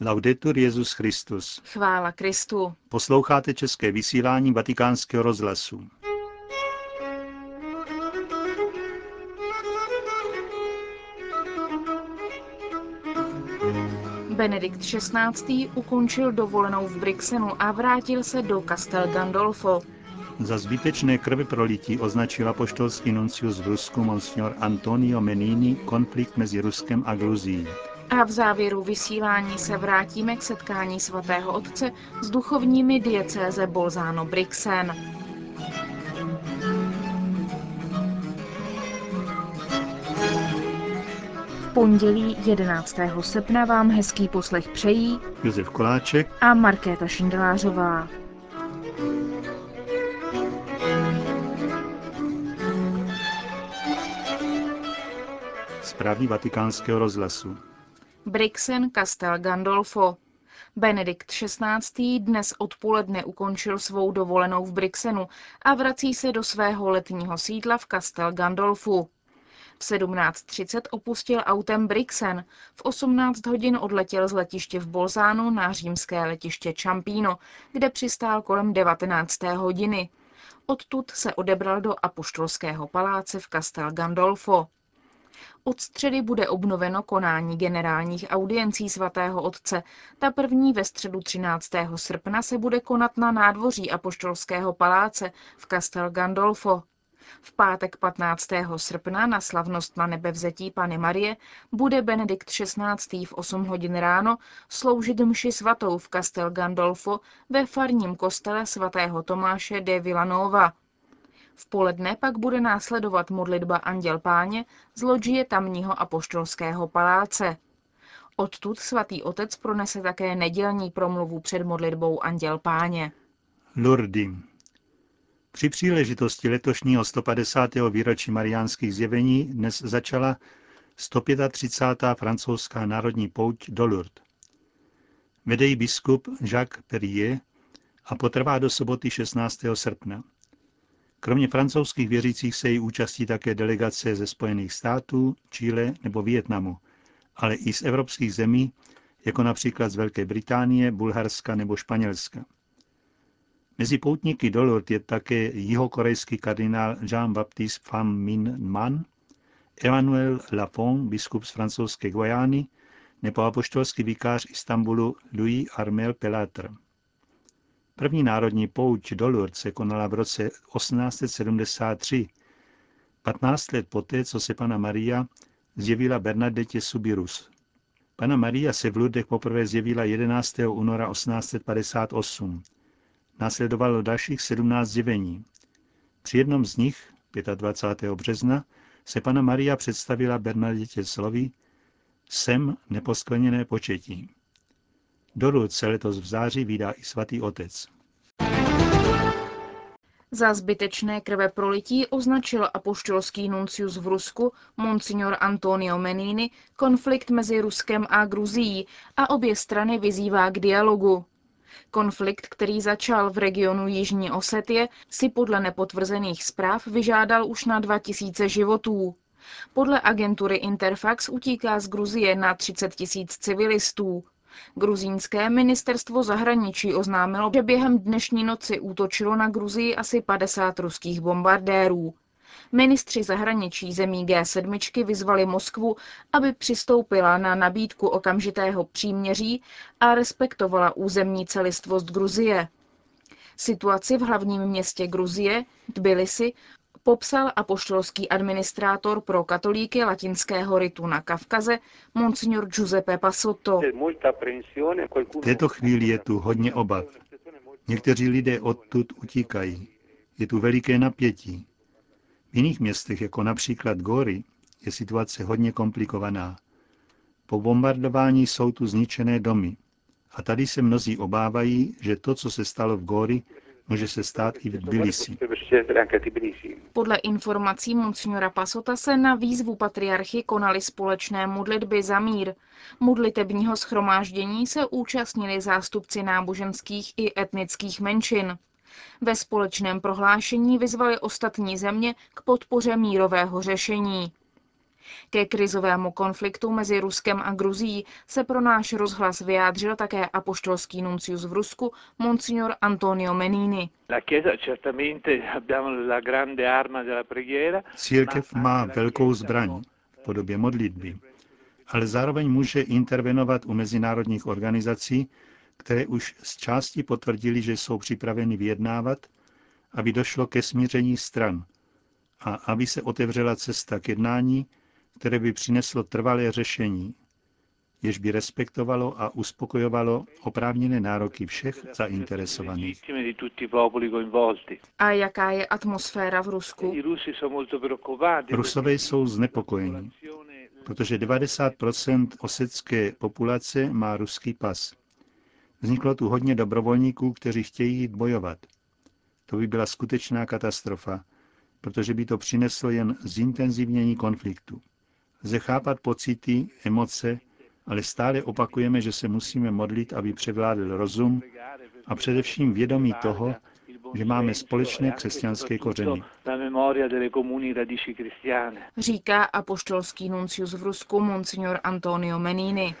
Laudetur Jezus Christus. Chvála Kristu. Posloucháte české vysílání Vatikánského rozhlasu. Benedikt XVI. ukončil dovolenou v Brixenu a vrátil se do Castel Gandolfo. Za zbytečné krve prolití označil apoštolský nuncius v Rusku monsignor Antonio Menini konflikt mezi Ruskem a Gruzií. A v závěru vysílání se vrátíme k setkání svatého otce s duchovními diecéze Bolzano Brixen. V pondělí 11. srpna vám hezký poslech přejí Josef Koláček a Markéta Šindelářová. Zprávy vatikánského rozhlasu. Brixen Castel Gandolfo. Benedikt XVI. dnes odpoledne ukončil svou dovolenou v Brixenu a vrací se do svého letního sídla v Castel Gandolfu. V 17.30 opustil autem Brixen, v 18 hodin odletěl z letiště v Bolzánu na římské letiště Čampíno, kde přistál kolem 19. hodiny. Odtud se odebral do apoštolského paláce v Castel Gandolfo. Od středy bude obnoveno konání generálních audiencí svatého otce. Ta první ve středu 13. srpna se bude konat na nádvoří Apoštolského paláce v Castel Gandolfo. V pátek 15. srpna na slavnost na nebevzetí Pany Marie bude Benedikt XVI. v 8 hodin ráno sloužit mši svatou v Castel Gandolfo ve farním kostele svatého Tomáše de Villanova. V poledne pak bude následovat modlitba Anděl Páně z loďie tamního apoštolského paláce. Odtud svatý otec pronese také nedělní promluvu před modlitbou Anděl Páně. Lourdes. Při příležitosti letošního 150. výročí mariánských zjevení dnes začala 135. francouzská národní pouť do Lourdes. Vede biskup Jacques Perrier a potrvá do soboty 16. srpna. Kromě francouzských věřících se jí účastí také delegace ze Spojených států, Chile nebo Vietnamu, ale i z evropských zemí, jako například z Velké Británie, Bulharska nebo Španělska. Mezi poutníky do Lourdes je také jihokorejský kardinál Jean-Baptiste Pham Minh Man, Emmanuel Lafon, biskup z francouzské Guajány, nebo apoštolský vikář Istanbulu Louis Armel Pelatre. První národní pouť do Lourdes se konala v roce 1873, 15 let poté, co se pana Maria zjevila Bernadette Subirus. Pana Maria se v Lourdech poprvé zjevila 11. února 1858. Následovalo dalších 17 zjevení. Při jednom z nich, 25. března, se pana Maria představila Bernadette slovy Sem neposkleněné početí. Do se letos v září vydá i svatý otec. Za zbytečné krve prolití označil apoštolský nuncius v Rusku, monsignor Antonio Menini, konflikt mezi Ruskem a Gruzií a obě strany vyzývá k dialogu. Konflikt, který začal v regionu Jižní Osetie, si podle nepotvrzených zpráv vyžádal už na 2000 životů. Podle agentury Interfax utíká z Gruzie na 30 tisíc civilistů. Gruzínské ministerstvo zahraničí oznámilo, že během dnešní noci útočilo na Gruzii asi 50 ruských bombardérů. Ministři zahraničí zemí G7 vyzvali Moskvu, aby přistoupila na nabídku okamžitého příměří a respektovala územní celistvost Gruzie. Situaci v hlavním městě Gruzie, Tbilisi, popsal apoštolský administrátor pro katolíky latinského ritu na Kavkaze, monsignor Giuseppe Pasotto. V této chvíli je tu hodně obav. Někteří lidé odtud utíkají. Je tu veliké napětí. V jiných městech, jako například Gory, je situace hodně komplikovaná. Po bombardování jsou tu zničené domy. A tady se mnozí obávají, že to, co se stalo v Gory, může se stát i v Tbilisi. Podle informací monsignora Pasota se na výzvu patriarchy konaly společné modlitby za mír. Modlitebního schromáždění se účastnili zástupci náboženských i etnických menšin. Ve společném prohlášení vyzvali ostatní země k podpoře mírového řešení. Ke krizovému konfliktu mezi Ruskem a Gruzií se pro náš rozhlas vyjádřil také apoštolský nuncius v Rusku, monsignor Antonio Menini. Církev má velkou zbraň v podobě modlitby, ale zároveň může intervenovat u mezinárodních organizací, které už z části potvrdili, že jsou připraveny vyjednávat, aby došlo ke smíření stran a aby se otevřela cesta k jednání, které by přineslo trvalé řešení, jež by respektovalo a uspokojovalo oprávněné nároky všech zainteresovaných. A jaká je atmosféra v Rusku? Rusové jsou znepokojeni, protože 90% osecké populace má ruský pas. Vzniklo tu hodně dobrovolníků, kteří chtějí jít bojovat. To by byla skutečná katastrofa, protože by to přineslo jen zintenzivnění konfliktu. Lze chápat pocity, emoce, ale stále opakujeme, že se musíme modlit, aby převládl rozum a především vědomí toho, že máme společné křesťanské kořeny. Říká apoštolský nuncius v Rusku monsignor Antonio Menini.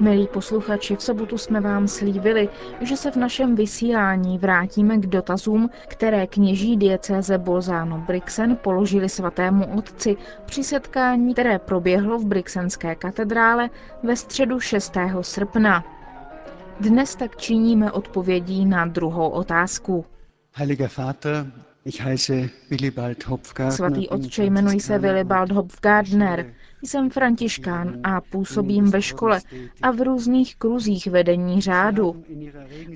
Milí posluchači, v sobotu jsme vám slíbili, že se v našem vysílání vrátíme k dotazům, které kněží diecéze Bolzano Brixen položili svatému otci při setkání, které proběhlo v Brixenské katedrále ve středu 6. srpna. Dnes tak činíme odpovědí na druhou otázku. Svatý otče, jmenuji se Willibald Hopfgardner. Jsem františkán a působím ve škole a v různých kruzích vedení řádu.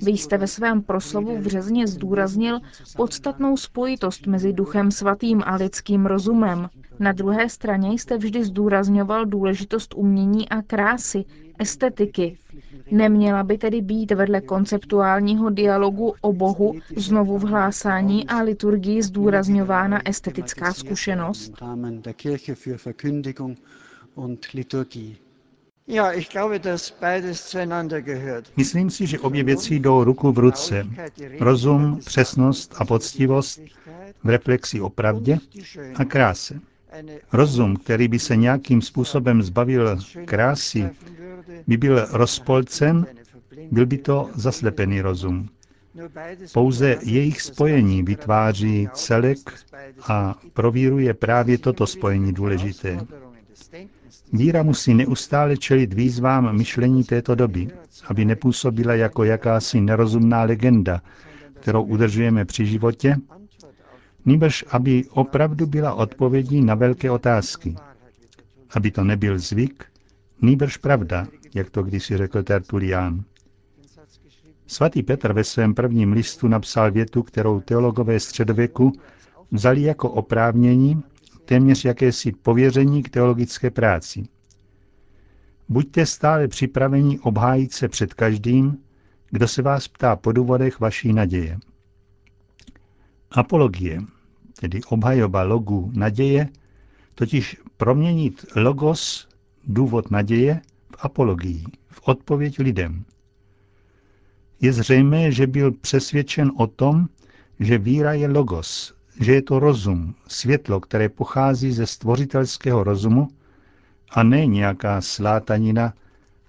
Vy jste ve svém proslovu v Řezně zdůraznil podstatnou spojitost mezi duchem svatým a lidským rozumem. Na druhé straně jste vždy zdůrazňoval důležitost umění a krásy, estetiky. Neměla by tedy být vedle konceptuálního dialogu o Bohu znovu v hlásání a liturgii zdůrazňována estetická zkušenost? Myslím si, že obě věci jdou ruku v ruce. Rozum, přesnost a poctivost v reflexi o pravdě a kráse. Rozum, který by se nějakým způsobem zbavil krásy, by byl rozpolcen, byl by to zaslepený rozum. Pouze jejich spojení vytváří celek a pro víru je právě toto spojení důležité. Víra musí neustále čelit výzvám myšlení této doby, aby nepůsobila jako jakási nerozumná legenda, kterou udržujeme při životě, nýbrž aby opravdu byla odpovědí na velké otázky. Aby to nebyl zvyk, nýbrž pravda, jak to kdysi řekl Tertulián. Svatý Petr ve svém prvním listu napsal větu, kterou teologové středověku vzali jako oprávnění, téměř jakési pověření k teologické práci. Buďte stále připraveni obhájit se před každým, kdo se vás ptá po důvodech vaší naděje. Apologie, tedy obhajoba logu naděje, totiž proměnit logos, důvod naděje, v apologii, v odpověď lidem. Je zřejmé, že byl přesvědčen o tom, že víra je logos, že je to rozum, světlo, které pochází ze stvořitelského rozumu a ne nějaká slátanina,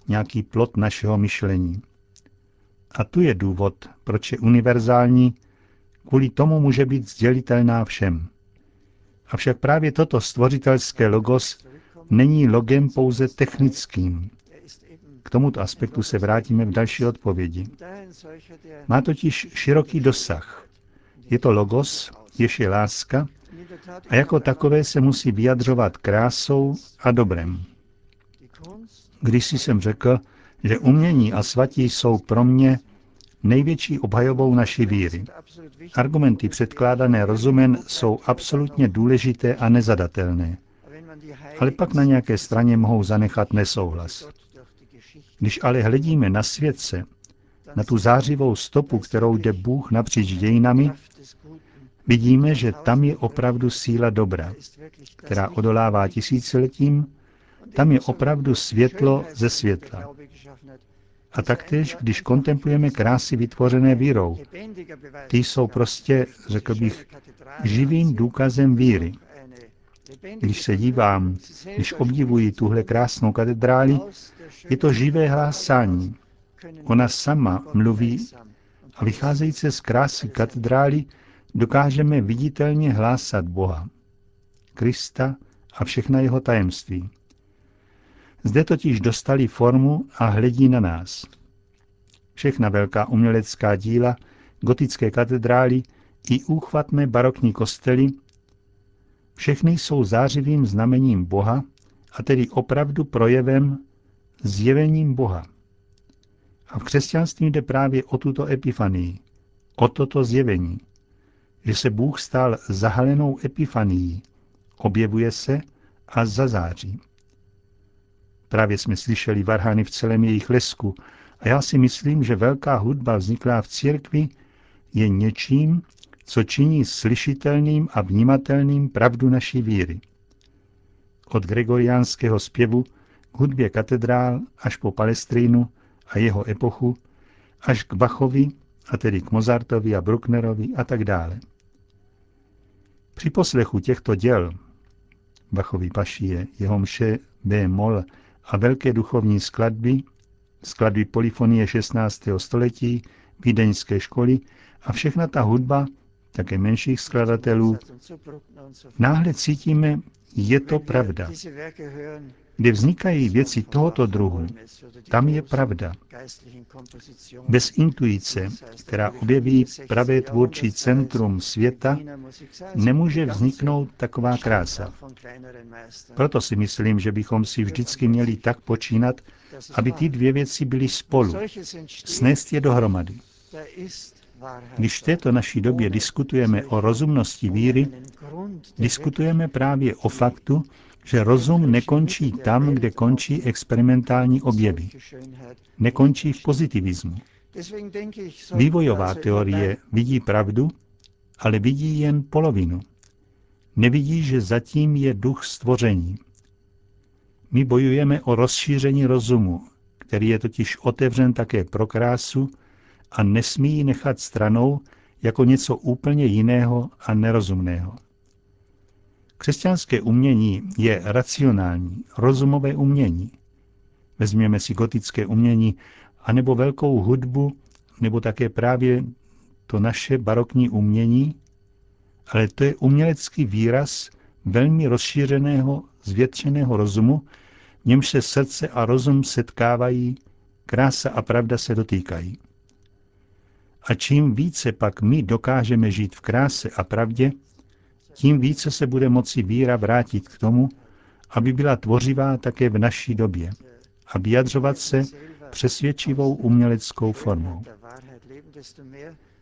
nějaký plot našeho myšlení. A tu je důvod, proč je univerzální, kvůli tomu může být sdělitelná všem. Avšak právě toto stvořitelské logos není logem pouze technickým. K tomuto aspektu se vrátíme v další odpovědi. Má totiž široký dosah. Je to logos, jež je láska, a jako takové se musí vyjadřovat krásou a dobrem. Když jsem řekl, že umění a svatí jsou pro mě největší obhajobou naší víry. Argumenty předkládané rozumem jsou absolutně důležité a nezadatelné. Ale pak na nějaké straně mohou zanechat nesouhlas. Když ale hledíme na světce, na tu zářivou stopu, kterou jde Bůh napříč dějinami, Vidíme, že tam je opravdu síla dobra, která odolává tisíciletím, tam je opravdu světlo ze světla. A taktéž, když kontemplujeme krásy vytvořené vírou, ty jsou prostě, řekl bych, živým důkazem víry. Když se dívám, když obdivuji tuhle krásnou katedráli, je to živé hlásání. Ona sama mluví a vycházející z krásy katedrály dokážeme viditelně hlásat Boha, Krista a všechna jeho tajemství. Zde totiž dostali formu a hledí na nás. Všechna velká umělecká díla, gotické katedrály i úchvatné barokní kostely, všechny jsou zářivým znamením Boha, a tedy opravdu projevem, zjevením Boha. A v křesťanství jde právě o tuto epifanii, o toto zjevení, že se Bůh stal zahalenou epifanií, objevuje se a zazáří. Právě jsme slyšeli varhany v celém jejich lesku a já si myslím, že velká hudba vzniklá v církvi je něčím, co činí slyšitelným a vnímatelným pravdu naší víry. Od gregoriánského zpěvu k hudbě katedrál až po Palestrínu a jeho epochu, až k Bachovi, a tedy k Mozartovi a Brucknerovi a tak dále. Při poslechu těchto děl, Bachovy pašie, jeho mše B. Mol a velké duchovní skladby, skladby polifonie 16. století, vídeňské školy a všechna ta hudba, také menších skladatelů, náhle cítíme, je to pravda. Kde vznikají věci tohoto druhu, tam je pravda. Bez intuice, která objeví pravé tvůrčí centrum světa, nemůže vzniknout taková krása. Proto si myslím, že bychom si vždycky měli tak počínat, aby ty dvě věci byly spolu. Snést je dohromady. Když v této naší době diskutujeme o rozumnosti víry, diskutujeme právě o faktu, že rozum nekončí tam, kde končí experimentální objevy. Nekončí v pozitivismu. Vývojová teorie vidí pravdu, ale vidí jen polovinu. Nevidí, že zatím je duch stvoření. My bojujeme o rozšíření rozumu, který je totiž otevřen také pro krásu a nesmí ji nechat stranou jako něco úplně jiného a nerozumného. Křesťanské umění je racionální, rozumové umění. Vezměme si gotické umění, anebo velkou hudbu, nebo také právě to naše barokní umění, ale to je umělecký výraz velmi rozšířeného, zvětšeného rozumu, v němž se srdce a rozum setkávají, krása a pravda se dotýkají. A čím více pak my dokážeme žít v kráse a pravdě, tím více se bude moci víra vrátit k tomu, aby byla tvořivá také v naší době a vyjadřovat se přesvědčivou uměleckou formou.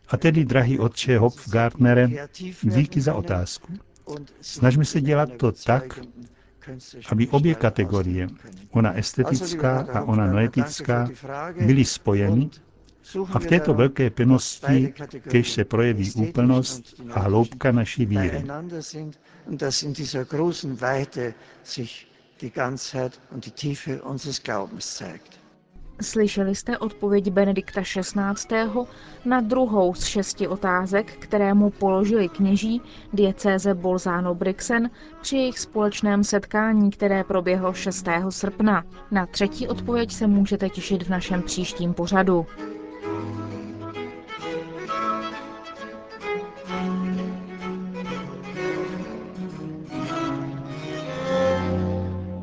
A tedy, drahý otče Hopfgartnere, díky za otázku. Snažme se dělat to tak, aby obě kategorie, ona estetická a ona noetická, byly spojeny a v této velké plnosti, když se projeví úplnost a hloubka naší víry. Slyšeli jste odpověď Benedikta XVI. na druhou z šesti otázek, které mu položili kněží diecéze Bolzano-Brixen při jejich společném setkání, které proběhlo 6. srpna. Na třetí odpověď se můžete těšit v našem příštím pořadu.